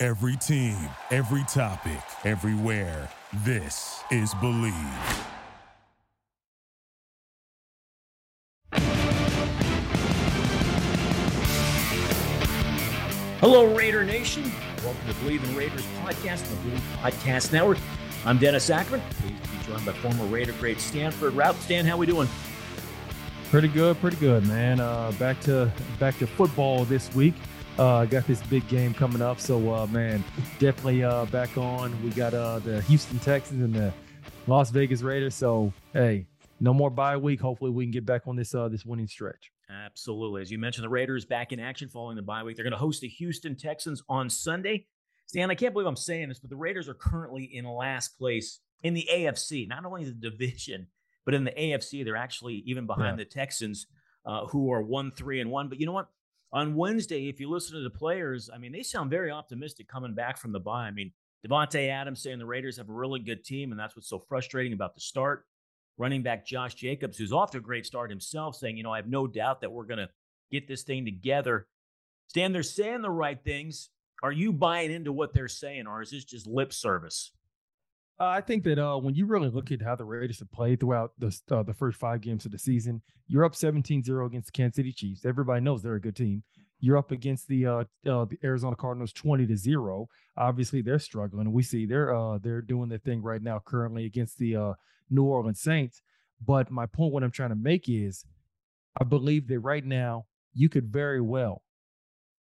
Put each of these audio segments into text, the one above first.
Every team, every topic, everywhere. This is Bleav. Hello, Raider Nation. Welcome to Bleav in Raiders podcast, the Bleav Podcast Network. I'm Dennis Ackerman. Pleased to be joined by former Raider great Stanford Routt. Stan, how we doing? Pretty good, pretty good, man. Uh, back to back to football this week. Uh, got this big game coming up, so uh, man, definitely uh, back on. We got uh, the Houston Texans and the Las Vegas Raiders. So hey, no more bye week. Hopefully, we can get back on this uh, this winning stretch. Absolutely. As you mentioned, the Raiders back in action following the bye week. They're going to host the Houston Texans on Sunday. Stan, I can't believe I'm saying this, but the Raiders are currently in last place in the AFC, not only the division, but in the AFC. They're actually even behind Yeah. the Texans, uh, who are one, three, and one. But you know what? On Wednesday, if you listen to the players, I mean, they sound very optimistic coming back from the bye. I mean, Davante Adams saying the Raiders have a really good team, and that's what's so frustrating about the start. Running back Josh Jacobs, who's off to a great start himself, saying, you know, I have no doubt that we're going to get this thing together. Stan, they're saying the right things. Are you buying into what they're saying, or is this just lip service? Uh, I think that uh, when you really look at how the Raiders have played throughout the uh, the first five games of the season, you're up 17-0 against the Kansas City Chiefs. Everybody knows they're a good team. You're up against the uh, uh, the Arizona Cardinals 20 to 0. Obviously, they're struggling. We see they're uh, they're doing their thing right now currently against the uh, New Orleans Saints. But my point, what I'm trying to make is, I believe that right now you could very well,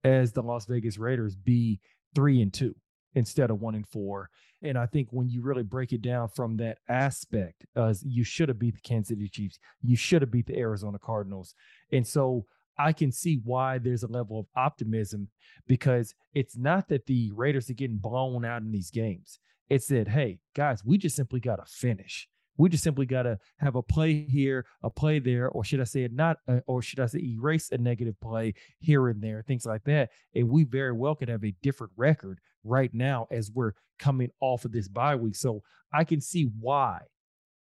as the Las Vegas Raiders, be three and two instead of one and four. And I think when you really break it down from that aspect, uh, you should have beat the Kansas City Chiefs. You should have beat the Arizona Cardinals. And so I can see why there's a level of optimism because it's not that the Raiders are getting blown out in these games. It's that, hey, guys, we just simply got to finish. We just simply got to have a play here, a play there, or should I say not, uh, or should I say erase a negative play here and there, things like that. And we very well could have a different record right now as we're coming off of this bye week. So I can see why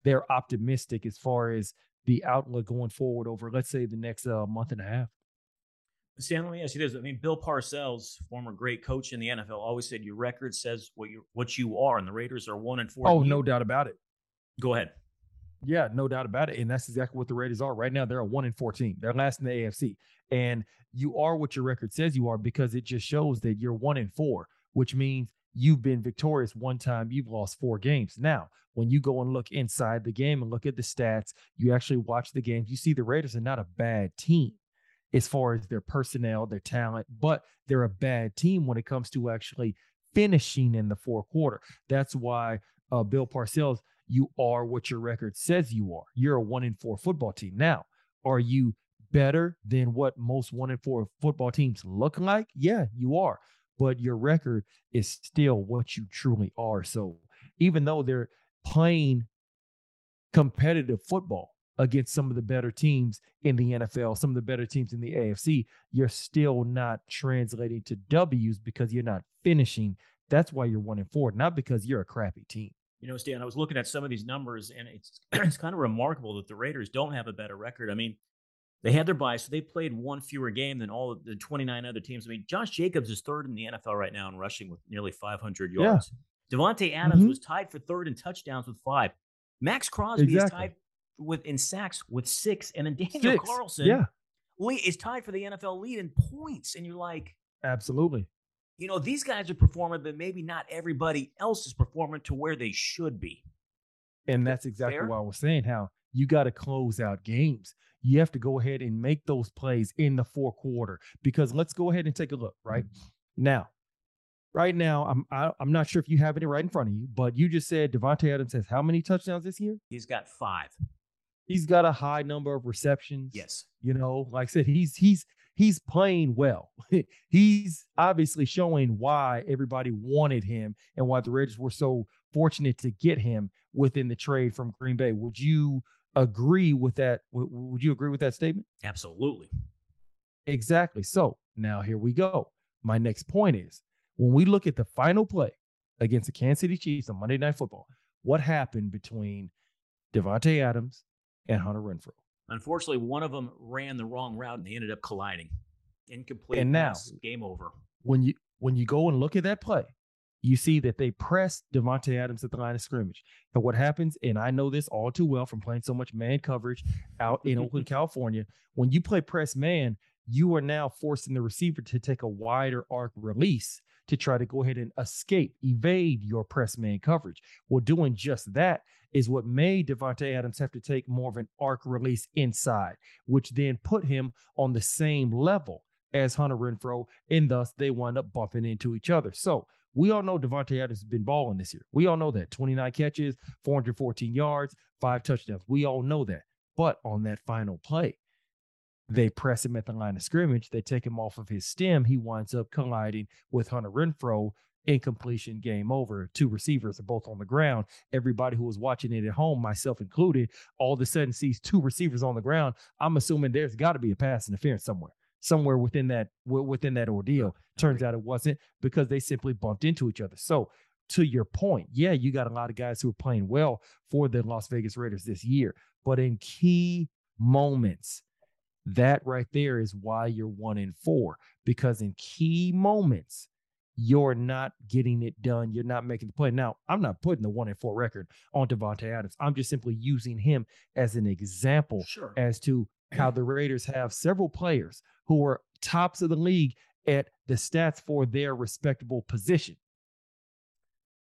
they're optimistic as far as the outlook going forward over, let's say, the next uh, month and a half. Stan, let me ask you this. I mean, Bill Parcells, former great coach in the NFL, always said your record says what you what you are, and the Raiders are one and four. Oh, no doubt about it. Go ahead. Yeah, no doubt about it. And that's exactly what the Raiders are. Right now, they're a one and 14. They're last in the AFC. And you are what your record says you are because it just shows that you're one and four, which means you've been victorious one time, you've lost four games. Now, when you go and look inside the game and look at the stats, you actually watch the games, you see the Raiders are not a bad team as far as their personnel, their talent, but they're a bad team when it comes to actually finishing in the fourth quarter. That's why uh, Bill Parcells, you are what your record says you are. You're a one in four football team. Now, are you better than what most one in four football teams look like? Yeah, you are. But your record is still what you truly are. So even though they're playing competitive football against some of the better teams in the NFL, some of the better teams in the AFC, you're still not translating to W's because you're not finishing. That's why you're one and four, not because you're a crappy team. You know, Stan, I was looking at some of these numbers, and it's it's kind of remarkable that the Raiders don't have a better record. I mean, they had their bye, so they played one fewer game than all the 29 other teams. I mean, Josh Jacobs is third in the NFL right now in rushing with nearly 500 Yeah. yards. Davante Adams Mhm. was tied for third in touchdowns with five. Maxx Crosby is tied with in sacks with six, and then Daniel Six. Carlson Yeah, is tied for the NFL lead in points. And you're like, absolutely. you know, these guys are performing, but maybe not everybody else is performing to where they should be. And that's exactly Fair? why I was saying how you got to close out games. You have to go ahead and make those plays in the fourth quarter because let's go ahead and take a look right now. Right now, I'm I, I'm not sure if you have it right in front of you, but you just said Davante Adams has how many touchdowns this year? He's got five. He's got a high number of receptions. Yes. You know, like I said, he's he's he's playing well. he's obviously showing why everybody wanted him and why the Raiders were so fortunate to get him within the trade from Green Bay. Would you agree with that? Would you agree with that statement? Absolutely. Exactly. So now here we go. My next point is when we look at the final play against the Kansas City Chiefs on Monday Night Football, what happened between Davante Adams and Hunter Renfrow? Unfortunately, one of them ran the wrong route and they ended up colliding. Incomplete. And now, pass, game over. When you when you go and look at that play, you see that they press Davante Adams at the line of scrimmage. And what happens, and I know this all too well from playing so much man coverage out in Oakland, California, when you play press man, you are now forcing the receiver to take a wider arc release to try to go ahead and escape, evade your press man coverage. Well, doing just that is what made Davante Adams have to take more of an arc release inside, which then put him on the same level as Hunter Renfrow, and thus they wind up bumping into each other. So we all know Davante Adams has been balling this year. We all know that 29 catches, 414 yards, five touchdowns. We all know that. But on that final play, they press him at the line of scrimmage. They take him off of his stem. He winds up colliding with Hunter Renfrow. Incompletion, game over. Two receivers are both on the ground. Everybody who was watching it at home, myself included, all of a sudden sees two receivers on the ground. I'm assuming there's got to be a pass interference somewhere, somewhere within that within that ordeal. Turns out it wasn't because they simply bumped into each other. So to your point, yeah, you got a lot of guys who are playing well for the Las Vegas Raiders this year, but in key moments, that right there is why you're one in four because in key moments, you're not getting it done. You're not making the play. Now, I'm not putting the one in four record on Davante Adams. I'm just simply using him as an example sure. as to how mm. the Raiders have several players who are tops of the league at the stats for their respectable position.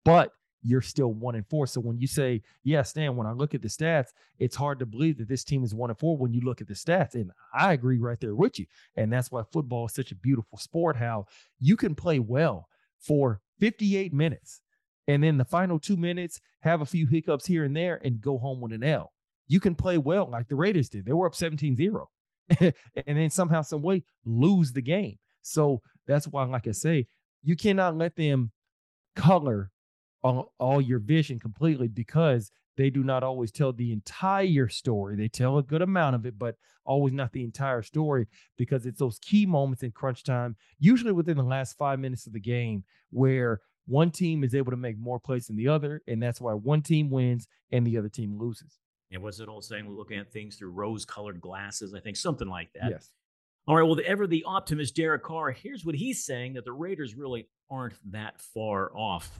But you're still one and four. So when you say, yeah, Stan, when I look at the stats, it's hard to believe that this team is one and four when you look at the stats. And I agree right there with you. And that's why football is such a beautiful sport, how you can play well for 58 minutes and then the final two minutes have a few hiccups here and there and go home with an L. You can play well like the Raiders did. They were up 17 0 and then somehow, some way lose the game. So that's why, like I say, you cannot let them color all, all your vision completely because they do not always tell the entire story. They tell a good amount of it, but always not the entire story because it's those key moments in crunch time, usually within the last five minutes of the game, where one team is able to make more plays than the other. And that's why one team wins and the other team loses. And what's it old saying? We're looking at things through rose colored glasses. I think something like that. Yes. All right. Well, the, ever the optimist Derek Carr, here's what he's saying that the Raiders really aren't that far off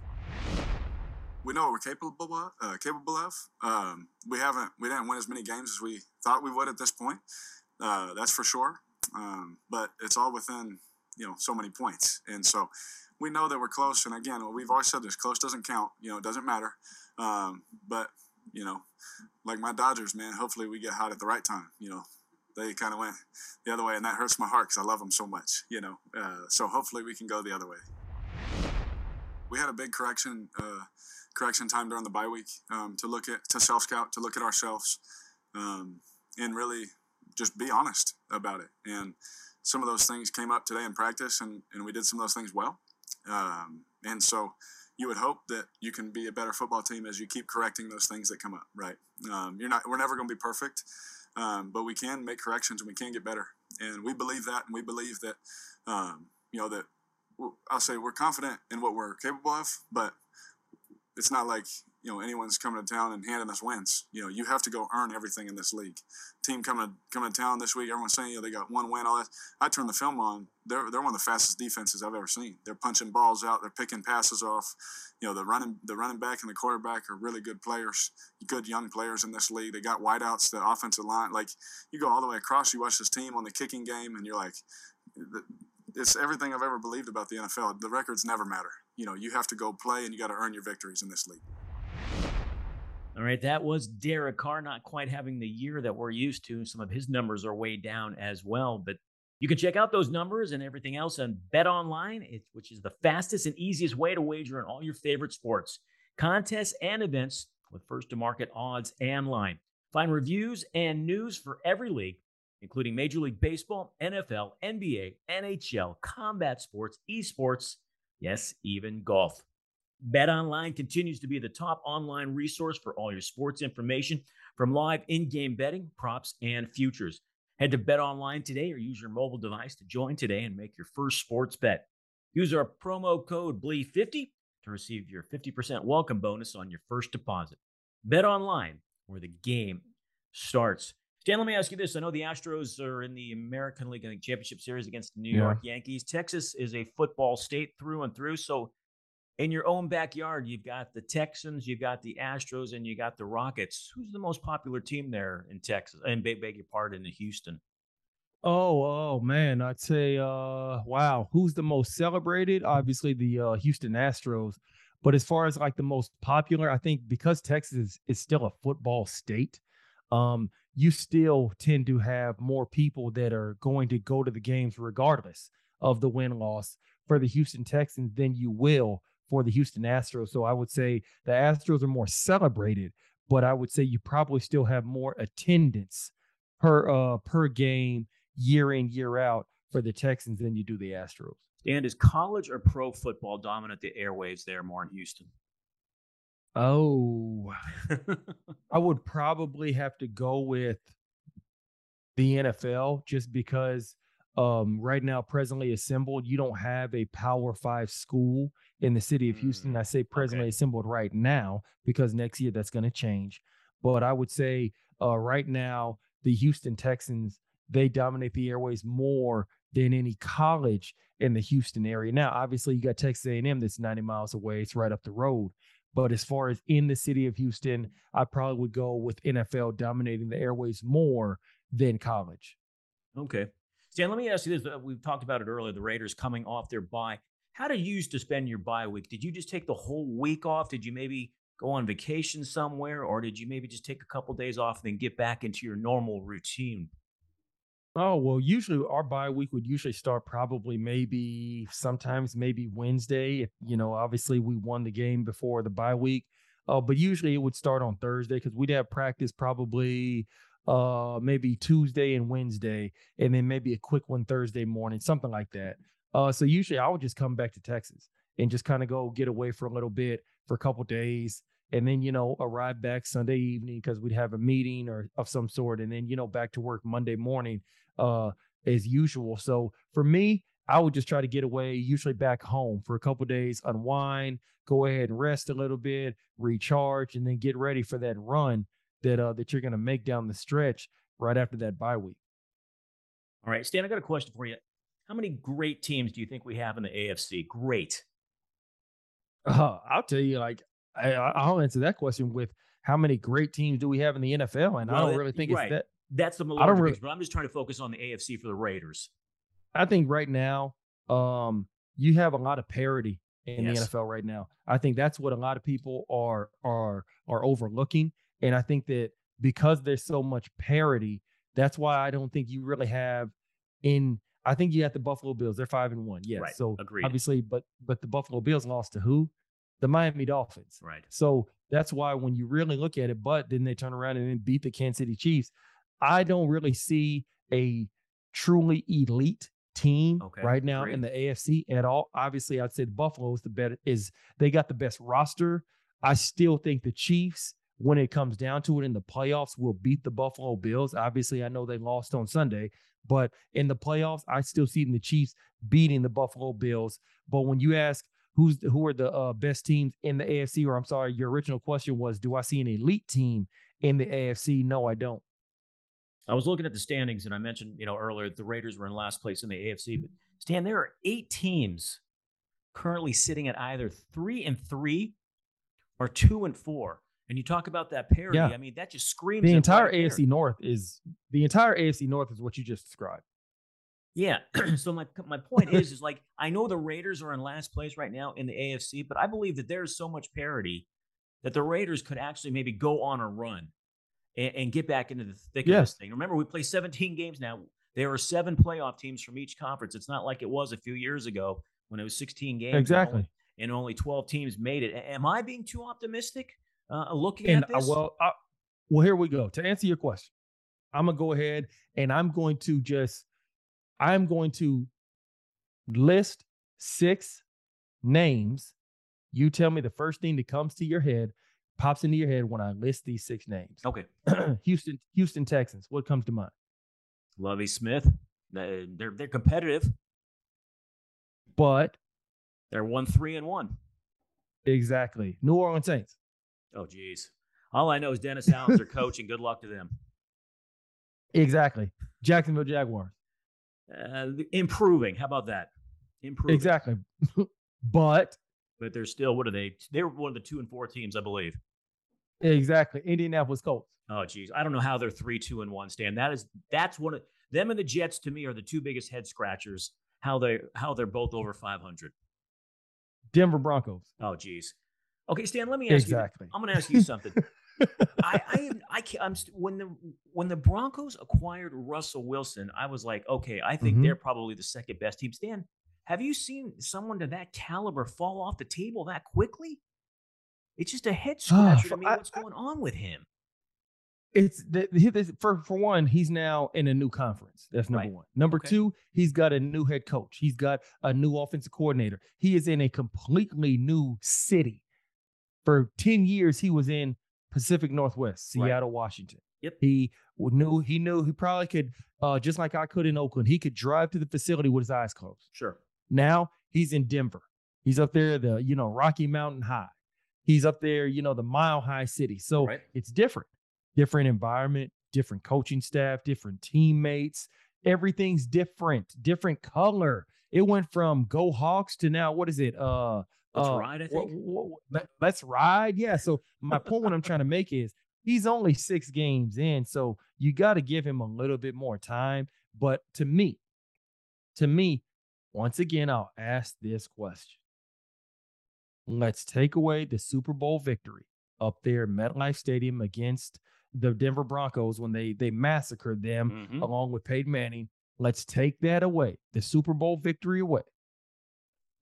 we know what we're capable of. Uh, capable of. Um, we haven't we didn't win as many games as we thought we would at this point. Uh, that's for sure. Um, but it's all within you know so many points, and so we know that we're close. And again, we've always said this: close doesn't count. You know, it doesn't matter. Um, but you know, like my Dodgers, man. Hopefully, we get hot at the right time. You know, they kind of went the other way, and that hurts my heart because I love them so much. You know, uh, so hopefully we can go the other way. We had a big correction uh, correction time during the bye week um, to look at to self scout to look at ourselves um, and really just be honest about it and some of those things came up today in practice and, and we did some of those things well um, and so you would hope that you can be a better football team as you keep correcting those things that come up right? Um, you're not we're never going to be perfect um, but we can make corrections and we can get better. And we believe that and we believe that um, you know that I'll say we're confident in what we're capable of, but it's not like you know anyone's coming to town and handing us wins. You know, you have to go earn everything in this league. Team coming to, coming to town this week, everyone's saying you know they got one win. All that. I turn the film on. They're they're one of the fastest defenses I've ever seen. They're punching balls out. They're picking passes off. You know, the running the running back and the quarterback are really good players, good young players in this league. They got wideouts. The offensive line, like you go all the way across. You watch this team on the kicking game, and you're like. It's everything I've ever believed about the NFL. The records never matter you know, you have to go play and you got to earn your victories in this league. All right, that was Derek Carr not quite having the year that we're used to. Some of his numbers are way down as well, but you can check out those numbers and everything else on Bet Online, which is the fastest and easiest way to wager on all your favorite sports, contests, and events with first to market odds and line. Find reviews and news for every league including Major League Baseball, NFL, NBA, NHL, combat sports, esports, yes, even golf. BetOnline continues to be the top online resource for all your sports information from live in-game betting, props, and futures. Head to BetOnline today or use your mobile device to join today and make your first sports bet. Use our promo code BLEE50 to receive your 50% welcome bonus on your first deposit. BetOnline, where the game starts. Dan, let me ask you this. I know the Astros are in the American League I think, Championship Series against the New Yeah. York Yankees. Texas is a football state through and through. So, in your own backyard, you've got the Texans, you've got the Astros, and you got the Rockets. Who's the most popular team there in Texas? And beg, beg your pardon, in Houston. Oh, oh man, I'd say uh wow, who's the most celebrated? Obviously the uh Houston Astros. But as far as like the most popular, I think because Texas is, is still a football state, um, you still tend to have more people that are going to go to the games regardless of the win loss for the Houston Texans than you will for the Houston Astros. So I would say the Astros are more celebrated, but I would say you probably still have more attendance per uh per game year in year out for the Texans than you do the Astros. And is college or pro football dominant the airwaves there more in Houston? Oh, I would probably have to go with the NFL just because um, right now, presently assembled, you don't have a Power Five school in the city of Houston. Mm, I say presently okay. assembled right now because next year that's going to change. But I would say uh, right now, the Houston Texans they dominate the airways more than any college in the Houston area. Now, obviously, you got Texas A&M that's 90 miles away; it's right up the road. But as far as in the city of Houston, I probably would go with NFL dominating the airways more than college. Okay. Stan, let me ask you this. Uh, We've talked about it earlier. The Raiders coming off their bye. How did you used to spend your bye week? Did you just take the whole week off? Did you maybe go on vacation somewhere? Or did you maybe just take a couple days off and then get back into your normal routine? Oh, well, usually our bye week would usually start probably maybe sometimes maybe Wednesday. If, you know, obviously we won the game before the bye week. Uh, but usually it would start on Thursday because we'd have practice probably uh maybe Tuesday and Wednesday, and then maybe a quick one Thursday morning, something like that. Uh so usually I would just come back to Texas and just kind of go get away for a little bit for a couple days and then you know arrive back Sunday evening because we'd have a meeting or of some sort, and then you know back to work Monday morning uh, as usual. So for me, I would just try to get away, usually back home for a couple days, unwind, go ahead and rest a little bit, recharge, and then get ready for that run that uh, that you're going to make down the stretch right after that bye week. All right, Stan, I got a question for you. How many great teams do you think we have in the AFC? Great. Uh, I'll tell you, like I, I- I'll answer that question with how many great teams do we have in the NFL, and I don't really think right. it's that. That's the don't larger really- but I'm just trying to focus on the AFC for the Raiders. I think right now, um, you have a lot of parity in Yes. the NFL right now. I think that's what a lot of people are are are overlooking, and I think that because there's so much parity, that's why I don't think you really have in. I think you have the Buffalo Bills. They're five and one. Yes. Right. So Agreed. obviously, but but the Buffalo Bills lost to who? The Miami Dolphins. Right. So that's why when you really look at it, but then they turn around and then beat the Kansas City Chiefs. I don't really see a truly elite team Okay, right now agreed. in the AFC at all. Obviously, I'd say the Buffalo is the better is they got the best roster. I still think the Chiefs, when it comes down to it in the playoffs, will beat the Buffalo Bills. Obviously, I know they lost on Sunday, but in the playoffs, I still see the Chiefs beating the Buffalo Bills. But when you ask who's who are the uh, best teams in the AFC, or I'm sorry, your original question was, do I see an elite team in the AFC? No, I don't. I was looking at the standings, and I mentioned, you know, earlier the Raiders were in last place in the AFC. But Stan, there are eight teams currently sitting at either three and three or two and four. And you talk about that parity. Yeah. I mean, that just screams The entire there. AFC North is the entire AFC North is what you just described. Yeah. so my my point is, is like I know the Raiders are in last place right now in the AFC, but I believe that there's so much parity that the Raiders could actually maybe go on a run and, and get back into the thick of this thing. Remember, we play 17 games now. There are seven playoff teams from each conference. It's not like it was a few years ago when it was 16 games. and Exactly. only- And only 12 teams made it. Am I being too optimistic uh, looking And at uh, this? well, uh, well, here we go. To answer your question, I'm gonna go ahead and I'm going to just I'm going to list six names. You tell me the first thing that comes to your head, pops into your head when I list these six names. Okay. Houston, Houston Texans. What comes to mind? Lovie Smith. They're they're competitive. But they're one three and one. Exactly. New Orleans Saints. Oh, geez. All I know is Dennis Allen's their coach, and good luck to them. Exactly. Jacksonville Jaguars. Uh, improving. How about that? Improving. Exactly. but but they're still what are they? They're one of the two and four teams, I believe. Exactly. Indianapolis Colts. Oh, geez. I don't know how they're three, two, and one. stand. That is that's one of them and the Jets to me are the two biggest head scratchers. How they how they're both over five hundred. Denver Broncos. Oh, geez. Okay, Stan. Let me ask exactly. you. I'm going to ask you something. I, I, am, I can't, I'm st- when the when the Broncos acquired Russell Wilson, I was like, okay, I think mm-hmm. they're probably the second best team. Stan, have you seen someone to that caliber fall off the table that quickly? It's just a head ah, scratcher to me. I, what's going on with him? It's the, for for one, he's now in a new conference. That's number right. one. Number okay. two, he's got a new head coach. He's got a new offensive coordinator. He is in a completely new city. For ten years, he was in Pacific Northwest, Seattle, right. Washington. Yep. He knew he knew he probably could, uh, just like I could in Oakland. He could drive to the facility with his eyes closed. Sure. Now he's in Denver. He's up there, the you know Rocky Mountain High. He's up there, you know, the Mile High City. So right. it's different, different environment, different coaching staff, different teammates. Everything's different, different color. It went from Go Hawks to now what is it? Uh, Let's uh, ride, I think. let, us ride. Yeah. So my point what I'm trying to make is he's only six games in. So you got to give him a little bit more time. But to me, to me, once again, I'll ask this question. Let's take away the Super Bowl victory up there at MetLife Stadium against the Denver Broncos when they they massacred them mm-hmm. along with Peyton Manning. Let's take that away, the Super Bowl victory away.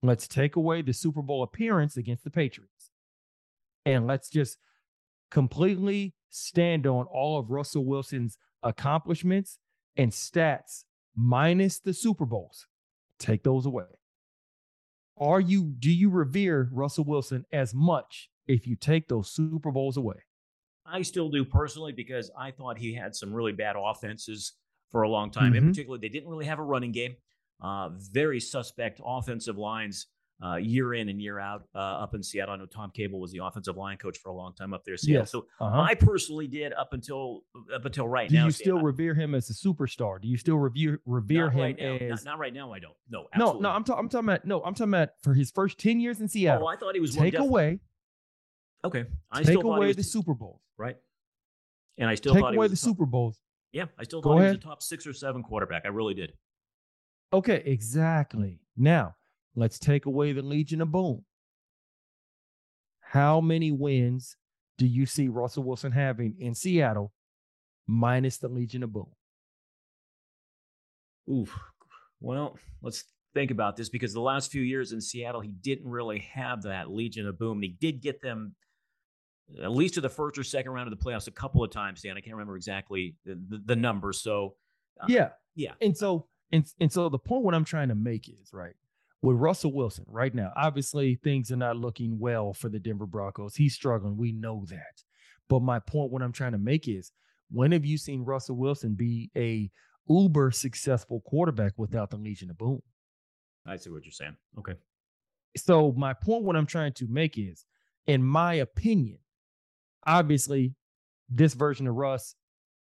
Let's take away the Super Bowl appearance against the Patriots. And let's just completely stand on all of Russell Wilson's accomplishments and stats minus the Super Bowls. Take those away. Are you do you revere Russell Wilson as much if you take those Super Bowls away? I still do personally because I thought he had some really bad offenses for a long time. Mm-hmm. In particular, they didn't really have a running game. Uh, very suspect offensive lines uh, year in and year out uh, up in Seattle. I know Tom Cable was the offensive line coach for a long time up there. Seattle. Yes. So uh-huh. I personally did up until up until right Do now. Do you still revere him as a superstar? Do you still revere revere not him right as? Not, not, right now. I don't. No. Absolutely. No. No. I'm, ta- I'm talking about. No. I'm talking about for his first ten years in Seattle. Oh, I thought he was take away. Okay. I take away the Super Bowls. Right. And I still take thought away the top, Super Bowls. Yeah, I still thought Go he ahead. was a top six or seven quarterback. I really did. Okay, exactly. Now, let's take away the Legion of Boom. How many wins do you see Russell Wilson having in Seattle minus the Legion of Boom? Oof. Well, let's think about this because the last few years in Seattle, he didn't really have that Legion of Boom. And he did get them at least to the first or second round of the playoffs a couple of times, Dan. I can't remember exactly the, the, the number. So, uh, yeah. Yeah. And so and and so the point what I'm trying to make is right with Russell Wilson right now. Obviously, things are not looking well for the Denver Broncos. He's struggling. We know that. But my point, what I'm trying to make is, when have you seen Russell Wilson be a uber successful quarterback without the Legion of Boom? I see what you're saying. Okay. So my point, what I'm trying to make is, in my opinion, obviously, this version of Russ,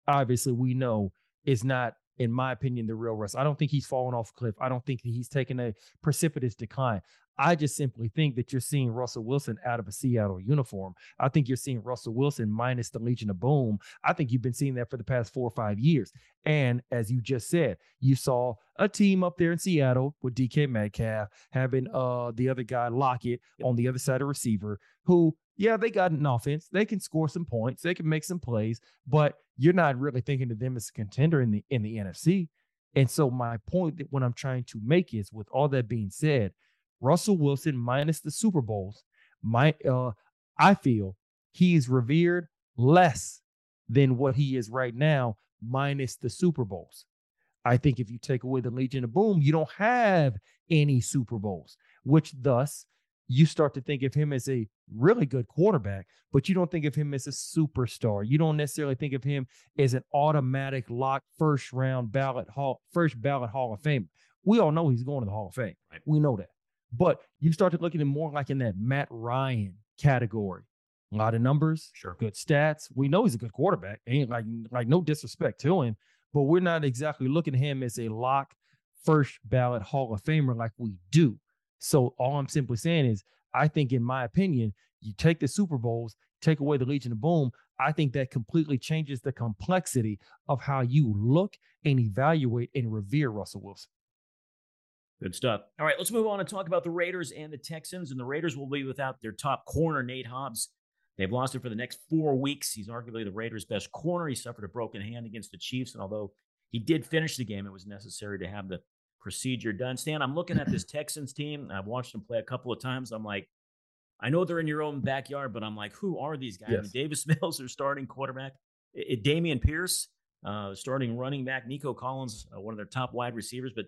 obviously, we know is not in my opinion, the real Russ. I don't think he's fallen off a cliff. I don't think he's taken a precipitous decline. I just simply think that you're seeing Russell Wilson out of a Seattle uniform. I think you're seeing Russell Wilson minus the Legion of Boom. I think you've been seeing that for the past four or five years. And as you just said, you saw a team up there in Seattle with DK Metcalf having uh the other guy Lockett on the other side of receiver, who yeah, they got an offense. They can score some points. They can make some plays, but you're not really thinking of them as a contender in the in the NFC. And so my point that what I'm trying to make is with all that being said, Russell Wilson minus the Super Bowls, my uh I feel he is revered less than what he is right now, minus the Super Bowls. I think if you take away the Legion of Boom, you don't have any Super Bowls, which thus you start to think of him as a really good quarterback, but you don't think of him as a superstar. You don't necessarily think of him as an automatic lock first round ballot hall, first ballot Hall of Fame. We all know he's going to the Hall of Fame. Right. We know that. But you start to look at him more like in that Matt Ryan category. A lot of numbers, sure, good stats. We know he's a good quarterback. Ain't like like no disrespect to him, but we're not exactly looking at him as a lock first ballot Hall of Famer like we do. So all I'm simply saying is, I think, in my opinion, you take the Super Bowls, take away the Legion of Boom. I think that completely changes the complexity of how you look and evaluate and revere Russell Wilson. Good stuff. All right, let's move on and talk about the Raiders and the Texans. And the Raiders will be without their top corner, Nate Hobbs. They've lost him for the next four weeks. He's arguably the Raiders' best corner. He suffered a broken hand against the Chiefs, and although he did finish the game, it was necessary to have the procedure done. Stan, I'm looking at this Texans team. I've watched them play a couple of times. I'm like, I know they're in your own backyard, but I'm like, who are these guys? Yes. I mean, Davis Mills, their starting quarterback. It, Dameon Pierce, uh, starting running back. Nico Collins, uh, one of their top wide receivers. But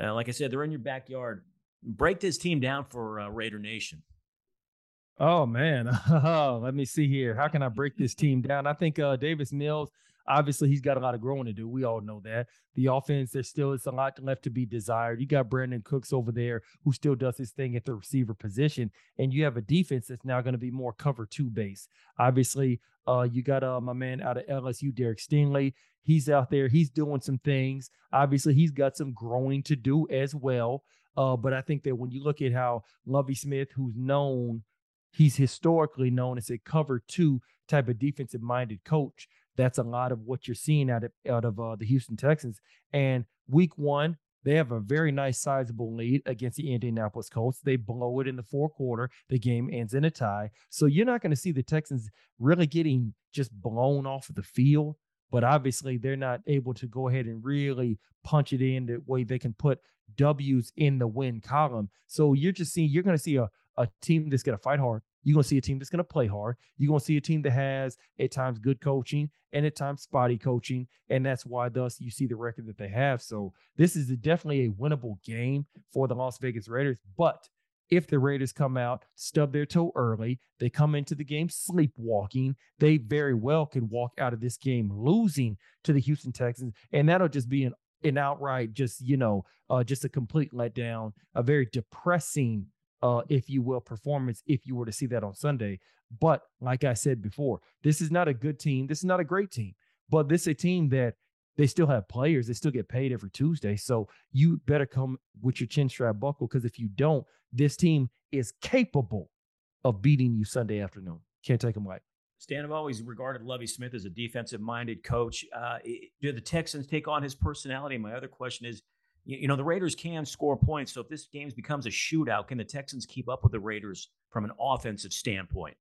uh, like I said, they're in your backyard. Break this team down for uh, Raider Nation. Oh man, oh, let me see here. How can I break this team down? I think uh, Davis Mills. Obviously, he's got a lot of growing to do. We all know that. The offense, there still is a lot left to be desired. You got Brandin Cooks over there who still does his thing at the receiver position, and you have a defense that's now going to be more cover two base. Obviously, uh, you got uh, my man out of LSU, Derek Stingley. He's out there. He's doing some things. Obviously, he's got some growing to do as well. Uh, but I think that when you look at how Lovie Smith, who's known he's historically known as a cover two type of defensive minded coach. That's a lot of what you're seeing out of out of uh, the Houston Texans. And week one, they have a very nice sizable lead against the Indianapolis Colts. They blow it in the fourth quarter. The game ends in a tie. So you're not going to see the Texans really getting just blown off of the field. But obviously, they're not able to go ahead and really punch it in the way they can put W's in the win column. So you're just seeing, you're going to see a, a team that's going to fight hard. You're going to see a team that's going to play hard. You're going to see a team that has at times good coaching and at times spotty coaching. And that's why, thus, you see the record that they have. So this is definitely a winnable game for the Las Vegas Raiders. But if the Raiders come out, stub their toe early, they come into the game sleepwalking, they very well could walk out of this game losing to the Houston Texans. And that'll just be an an outright just you know uh, just a complete letdown a very depressing uh, if you will, performance if you were to see that on Sunday. But like I said before, this is not a good team. This is not a great team, but this is a team that they still have players. They still get paid every Tuesday. So you better come with your chin strap buckle because if you don't, this team is capable of beating you Sunday afternoon. Can't take them light. Stan, I've always regarded Lovie Smith as a defensive minded coach. Uh, do the Texans take on his personality? My other question is you know the Raiders can score points. So if this game becomes a shootout, can the Texans keep up with the Raiders from an offensive standpoint?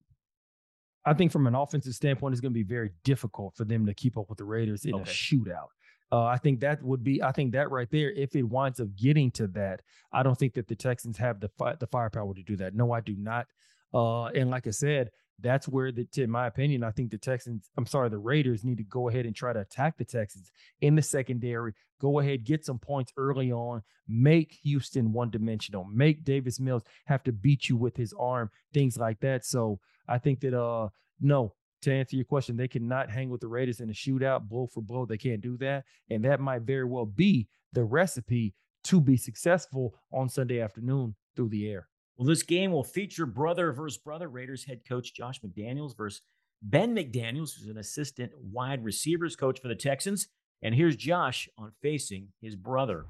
I think from an offensive standpoint, it's going to be very difficult for them to keep up with the Raiders in okay. a shootout. Uh, I think that would be. I think that right there, if it winds up getting to that, I don't think that the Texans have the fi- the firepower to do that. No, I do not. Uh, and like I said, that's where the, in my opinion, I think the Texans, I'm sorry, the Raiders need to go ahead and try to attack the Texans in the secondary. Go ahead, get some points early on, make Houston one dimensional, make Davis Mills have to beat you with his arm, things like that. So I think that, uh, no, to answer your question, they cannot hang with the Raiders in a shootout, blow for blow. They can't do that. And that might very well be the recipe to be successful on Sunday afternoon through the air. Well, this game will feature brother versus brother Raiders head coach Josh McDaniels versus Ben McDaniels, who's an assistant wide receivers coach for the Texans. And here's Josh on facing his brother.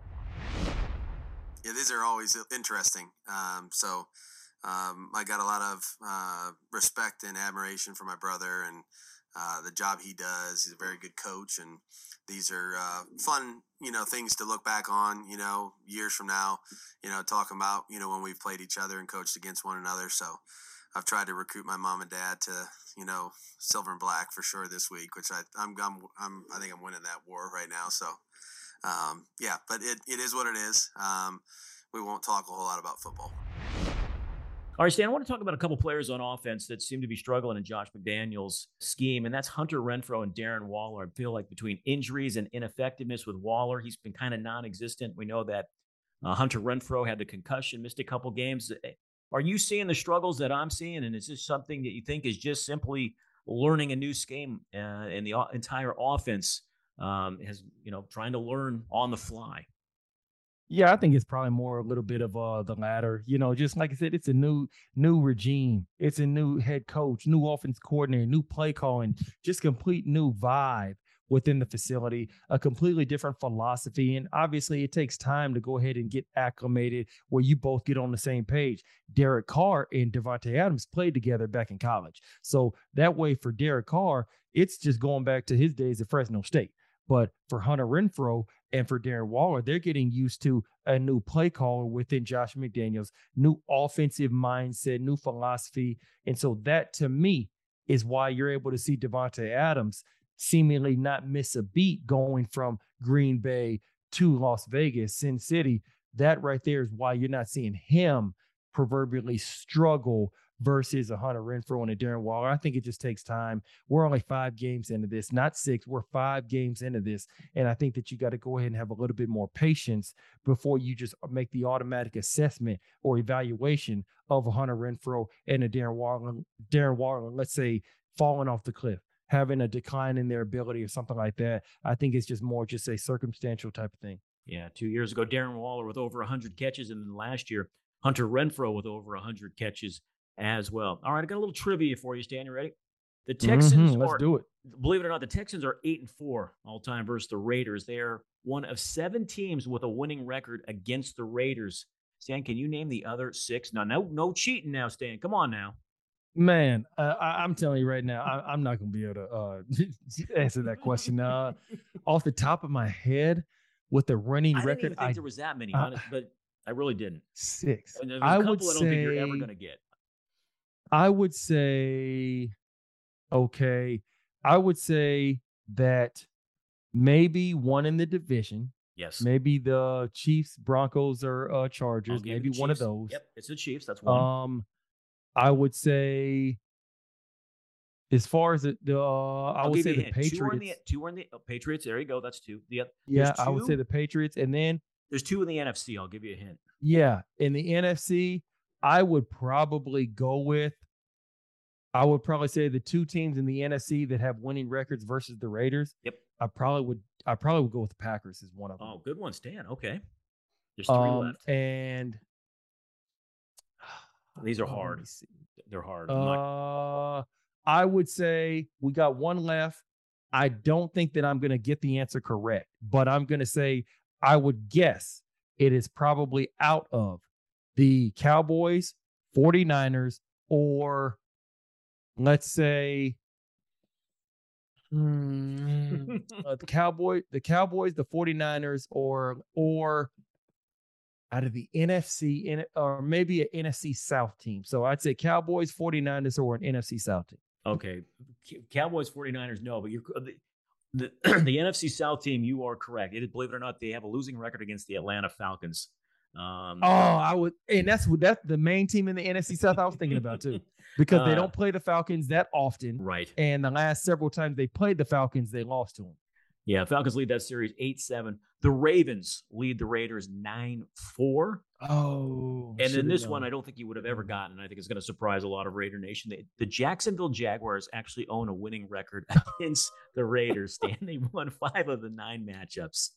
Yeah, these are always interesting. Um, so um, I got a lot of uh, respect and admiration for my brother and uh, the job he does. He's a very good coach, and these are uh, fun, you know, things to look back on, you know, years from now, you know, talking about, you know, when we've played each other and coached against one another. So I've tried to recruit my mom and dad to, you know, silver and black for sure this week, which I, I'm, I'm, I'm I think I'm winning that war right now. So, um, yeah, but it, it is what it is. Um, we won't talk a whole lot about football. All right, Stan, I want to talk about a couple players on offense that seem to be struggling in Josh McDaniels' scheme, and that's Hunter Renfrow and Darren Waller. I feel like between injuries and ineffectiveness with Waller, he's been kind of non existent. We know that uh, Hunter Renfrow had the concussion, missed a couple games. Eh, are you seeing the struggles that I'm seeing? And is this something that you think is just simply learning a new scheme uh, and the entire offense um, has, you know, trying to learn on the fly? Yeah, I think it's probably more a little bit of uh the latter. You know, just like I said, it's a new new regime. It's a new head coach, new offense coordinator, new play calling, just complete new vibe within the facility, a completely different philosophy. And obviously, it takes time to go ahead and get acclimated where you both get on the same page. Derek Carr and Davante Adams played together back in college. So that way for Derek Carr, it's just going back to his days at Fresno State. But for Hunter Renfrow and for Darren Waller, they're getting used to a new play caller within Josh McDaniels, new offensive mindset, new philosophy. And so that to me is why you're able to see Davante Adams seemingly not miss a beat going from Green Bay to Las Vegas, Sin City. That right there is why you're not seeing him proverbially struggle versus a Hunter Renfrow and a Darren Waller. I think it just takes time. We're only five games into this, not six. We're five games into this. And I think that you got to go ahead and have a little bit more patience before you just uh, make the automatic assessment or evaluation of a Hunter Renfrow and a Darren Waller, Darren Waller, let's say falling off the cliff. Having a decline in their ability or something like that, I think it's just more just a circumstantial type of thing. Yeah, two years ago, Darren Waller with over 100 catches, and then last year, Hunter Renfrow with over 100 catches as well. All right, I got a little trivia for you, Stan. You ready? The Texans mm-hmm, let's are, do it. Believe it or not, the Texans are eight and four all time versus the Raiders. They are one of seven teams with a winning record against the Raiders. Stan, can you name the other six? No, no, no cheating now, Stan. Come on now. Man, uh, I, am telling you right now, I, am not going to be able to uh, answer that question. Uh, off the top of my head, with the running I record, I think there was that many, honest, but I really didn't. Six. I would say, I don't think you're ever going to get. I would say, okay, I would say that maybe one in the division. Yes. Maybe the Chiefs, Broncos, or uh, Chargers. Maybe one of those. Yep, it's the Chiefs. That's one. Um, I would say, as far as the, uh, I would say the Patriots. Two are in the, two are in the oh, Patriots. There you go. That's two. The, yeah, two, I would say the Patriots, and then there's two in the NFC. I'll give you a hint. Yeah, in the NFC, I would probably go with I would probably say the two teams in the NFC that have winning records versus the Raiders. Yep. I probably would I probably would go with the Packers as one of them. Oh, good one, Stan. Okay. There's three um, left. And these are oh, hard. They're hard. Uh, not... I would say we got one left. I don't think that I'm going to get the answer correct, but I'm going to say I would guess it is probably out of the Cowboys, 49ers, or let's say hmm, uh, the Cowboy, the Cowboys, the 49ers, or or out of the NFC in or maybe an NFC South team. So I'd say Cowboys, 49ers, or an NFC South team. Okay. Cowboys, 49ers, no, but you're the, the, the NFC South team, you are correct. It, believe it or not, they have a losing record against the Atlanta Falcons. Um, oh, I would, and that's that's the main team in the NFC South I was thinking about too, because uh, they don't play the Falcons that often, right? And the last several times they played the Falcons, they lost to them. Yeah, Falcons lead that series eight seven. The Ravens lead the Raiders nine four. Oh, and then this known. one, I don't think you would have ever gotten. I think it's going to surprise a lot of Raider Nation. They, the Jacksonville Jaguars actually own a winning record against the Raiders. Stan, they won five of the nine matchups.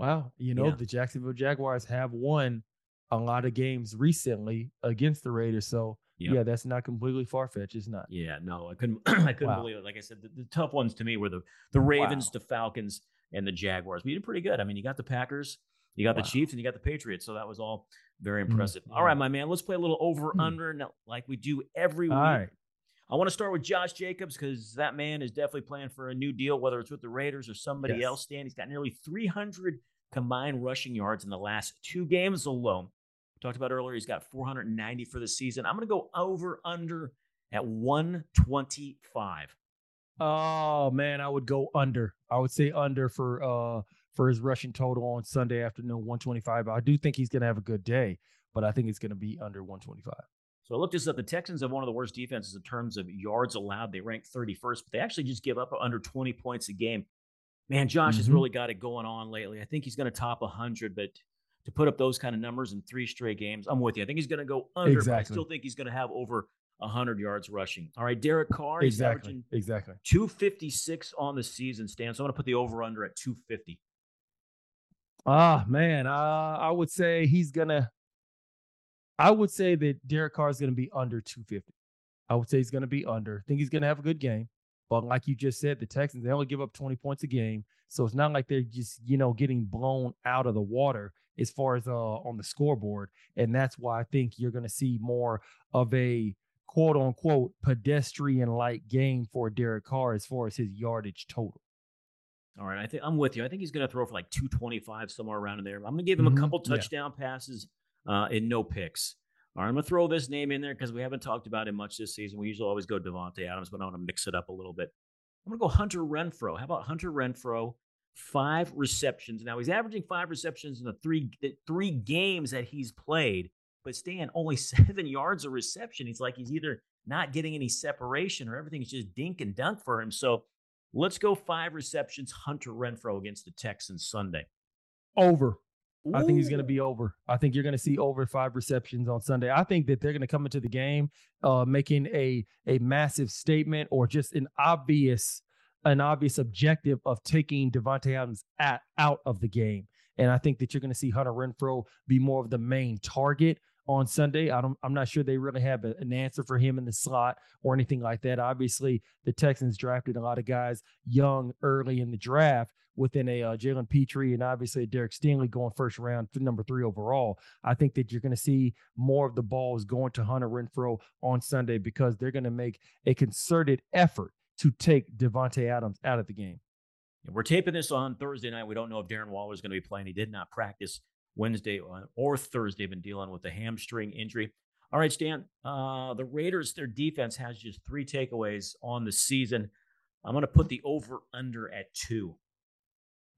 Wow. You know, yeah. the Jacksonville Jaguars have won a lot of games recently against the Raiders. So yep. yeah, that's not completely far fetched. It's not. Yeah, no, I couldn't I couldn't wow. believe it. Like I said, the, the, tough ones to me were the the Ravens, wow. the Falcons, and the Jaguars. We did pretty good. I mean, you got the Packers, you got wow. the Chiefs, and you got the Patriots. So that was all very mm, impressive. Mm-hmm. All right, my man, let's play a little over mm. under mm like we do every week. I want to start with Josh Jacobs because that man is definitely playing for a new deal, whether it's with the Raiders or somebody yes. else. Stan, he's got nearly 300 combined rushing yards in the last two games alone. We talked about earlier, he's got 490 for the season. I'm going to go over under at 125. Oh man, I would go under. I would say under for uh for his rushing total on Sunday afternoon, 125. I do think he's going to have a good day, but I think it's going to be under 125. So I looked this up. The Texans have one of the worst defenses in terms of yards allowed. They rank 31st, but they actually just give up under 20 points a game. Man, Josh mm-hmm. has really got it going on lately. I think he's going to top 100, but to put up those kind of numbers in three straight games, I'm with you. I think he's going to go under, exactly. but I still think he's going to have over 100 yards rushing. All right, Derek Carr, exactly, exactly, 256 on the season, Stan. So I'm going to put the over under at 250. Ah, man, uh, I would say he's gonna. I would say that Derek Carr is going to be under 250. I would say he's going to be under. I think he's going to have a good game. But like you just said, the Texans, they only give up 20 points a game. So it's not like they're just, you know, getting blown out of the water as far as uh, on the scoreboard. And that's why I think you're going to see more of a quote unquote pedestrian like game for Derek Carr as far as his yardage total. All right, I think I'm with you. I think he's going to throw for like 225 somewhere around in there. I'm going to give him mm-hmm. a couple touchdown yeah. passes uh, and no picks. All right, I'm going to throw this name in there because we haven't talked about him much this season. We usually always go Davante Adams, but I want to mix it up a little bit. I'm going to go Hunter Renfrow. How about Hunter Renfrow? Five receptions. Now he's averaging five receptions in the three three games that he's played, but Stan only seven yards of reception. He's like he's either not getting any separation or everything's just dink and dunk for him. So let's go five receptions. Hunter Renfrow against the Texans Sunday. Over. Ooh. I think he's going to be over. I think you're going to see over five receptions on Sunday. I think that they're going to come into the game uh, making a a massive statement or just an obvious an obvious objective of taking Davante Adams at, out of the game. And I think that you're going to see Hunter Renfrow be more of the main target on Sunday. I don't, I'm not sure they really have a, an answer for him in the slot or anything like that. Obviously, the Texans drafted a lot of guys young early in the draft within a uh, Jalen Pitre and obviously Derek Stingley going first round number three overall. I think that you're going to see more of the balls going to Hunter Renfrow on Sunday because they're going to make a concerted effort to take Davante Adams out of the game. We're taping this on Thursday night. We don't know if Darren Waller is going to be playing. He did not practice Wednesday or Thursday, been dealing with a hamstring injury. All right, Stan. Uh, the Raiders, their defense has just three takeaways on the season. I'm going to put the over under at two.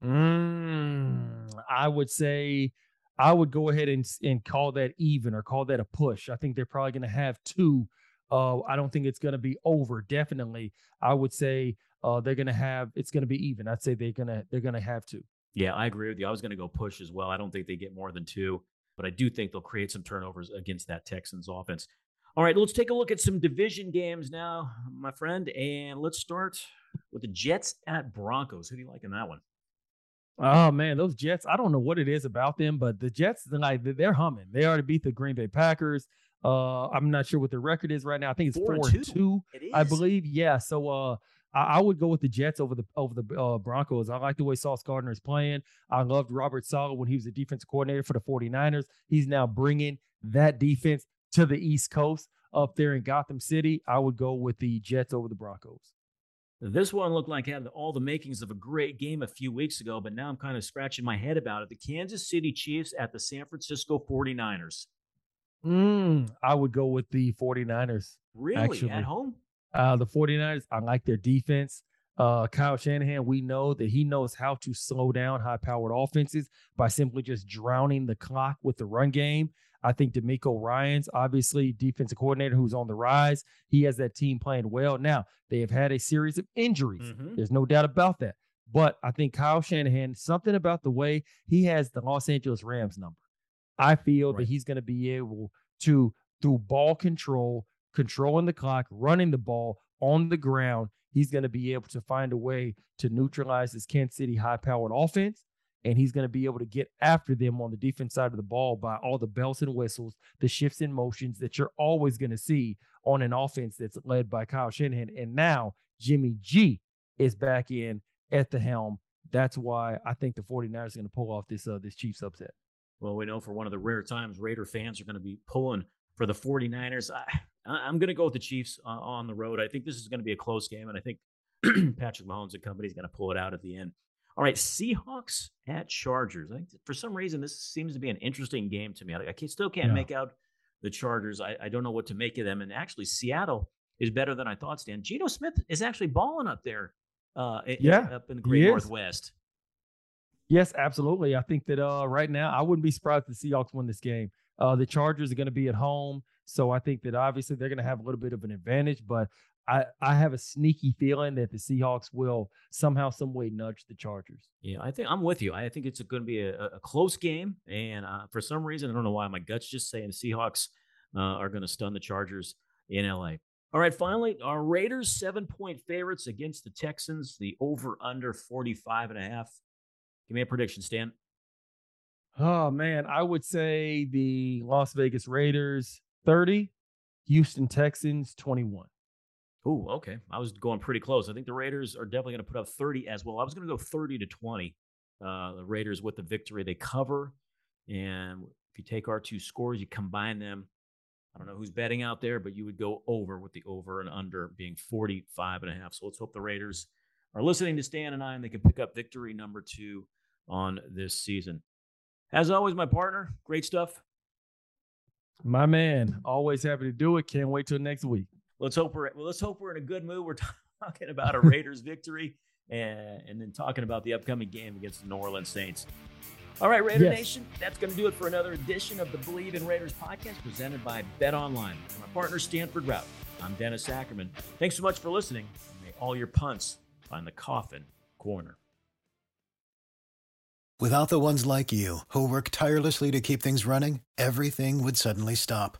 Mm, I would say I would go ahead and and call that even or call that a push. I think they're probably going to have two. Uh, I don't think it's going to be over. Definitely, I would say uh, they're going to have. It's going to be even. I'd say they're gonna they're going to have two. Yeah, I agree with you. I was going to go push as well. I don't think they get more than two, but I do think they'll create some turnovers against that Texans offense. All right, let's take a look at some division games now, my friend, and let's start with the Jets at Broncos. Who do you like in that one? Oh man, those Jets! I don't know what it is about them, but the Jets, like they're humming. They already beat the Green Bay Packers. Uh, I'm not sure what the record is right now. I think it's four, four and two, two I believe. Yeah. So uh, I, I, would go with the Jets over the over the uh, Broncos. I like the way Sauce Gardner is playing. I loved Robert Saleh when he was the defensive coordinator for the 49ers. He's now bringing that defense to the East Coast up there in Gotham City. I would go with the Jets over the Broncos. This one looked like it had all the makings of a great game a few weeks ago, but now I'm kind of scratching my head about it. The Kansas City Chiefs at the San Francisco 49ers. Mm, I would go with the 49ers. Really? Actually. At home? Uh, the 49ers, I like their defense. Uh, Kyle Shanahan, we know that he knows how to slow down high powered offenses by simply just drowning the clock with the run game. I think DeMeco Ryans, obviously defensive coordinator who's on the rise, he has that team playing well. Now, they have had a series of injuries. Mm-hmm. There's no doubt about that. But I think Kyle Shanahan, something about the way he has the Los Angeles Rams number. I feel right. that he's going to be able to, through ball control, controlling the clock, running the ball on the ground, he's going to be able to find a way to neutralize this Kansas City high powered offense and he's going to be able to get after them on the defense side of the ball by all the bells and whistles, the shifts and motions that you're always going to see on an offense that's led by Kyle Shanahan. And now Jimmy G is back in at the helm. That's why I think the 49ers are going to pull off this uh, this Chiefs upset. Well, we know for one of the rare times Raider fans are going to be pulling for the 49ers. I, I'm going to go with the Chiefs uh, on the road. I think this is going to be a close game, and I think Patrick Mahomes and company is going to pull it out at the end. All right, Seahawks at Chargers. I think for some reason this seems to be an interesting game to me. I, I still can't yeah. make out the Chargers. I, I, don't know what to make of them. And actually, Seattle is better than I thought. Stan Geno Smith is actually balling up there. Uh, yeah, up in the Great Northwest. Yes, absolutely. I think that uh, right now I wouldn't be surprised if the Seahawks win this game. Uh, the Chargers are going to be at home. So I think that obviously they're going to have a little bit of an advantage, but I, I have a sneaky feeling that the Seahawks will somehow, some way nudge the Chargers. Yeah, I think I'm with you. I think it's going to be a, a close game, and uh, for some reason, I don't know why my guts just saying the Seahawks uh, are going to stun the Chargers in LA. All right, finally, our Raiders seven point favorites against the Texans. The over under 45 and a half. Give me a prediction, Stan. Oh man, I would say the Las Vegas Raiders 30, Houston Texans 21. Oh, okay. I was going pretty close. I think the Raiders are definitely going to put up 30 as well. I was going to go 30 to 20. Uh, the Raiders with the victory, they cover. And if you take our two scores, you combine them. I don't know who's betting out there, but you would go over with the over and under being 45 and a half. So let's hope the Raiders are listening to Stan and I and they can pick up victory number two on this season. As always, my partner, great stuff. My man, always happy to do it. Can't wait till next week. Let's hope we're well, let's hope we're in a good mood. We're talking about a Raiders victory and, and then talking about the upcoming game against the New Orleans Saints. All right, Raider yes. Nation, that's going to do it for another edition of the Bleav in Raiders podcast presented by Bet Online. My partner, Stanford Routt. I'm Dennis Ackerman. Thanks so much for listening. May all your punts find the coffin corner. Without the ones like you, who work tirelessly to keep things running, everything would suddenly stop.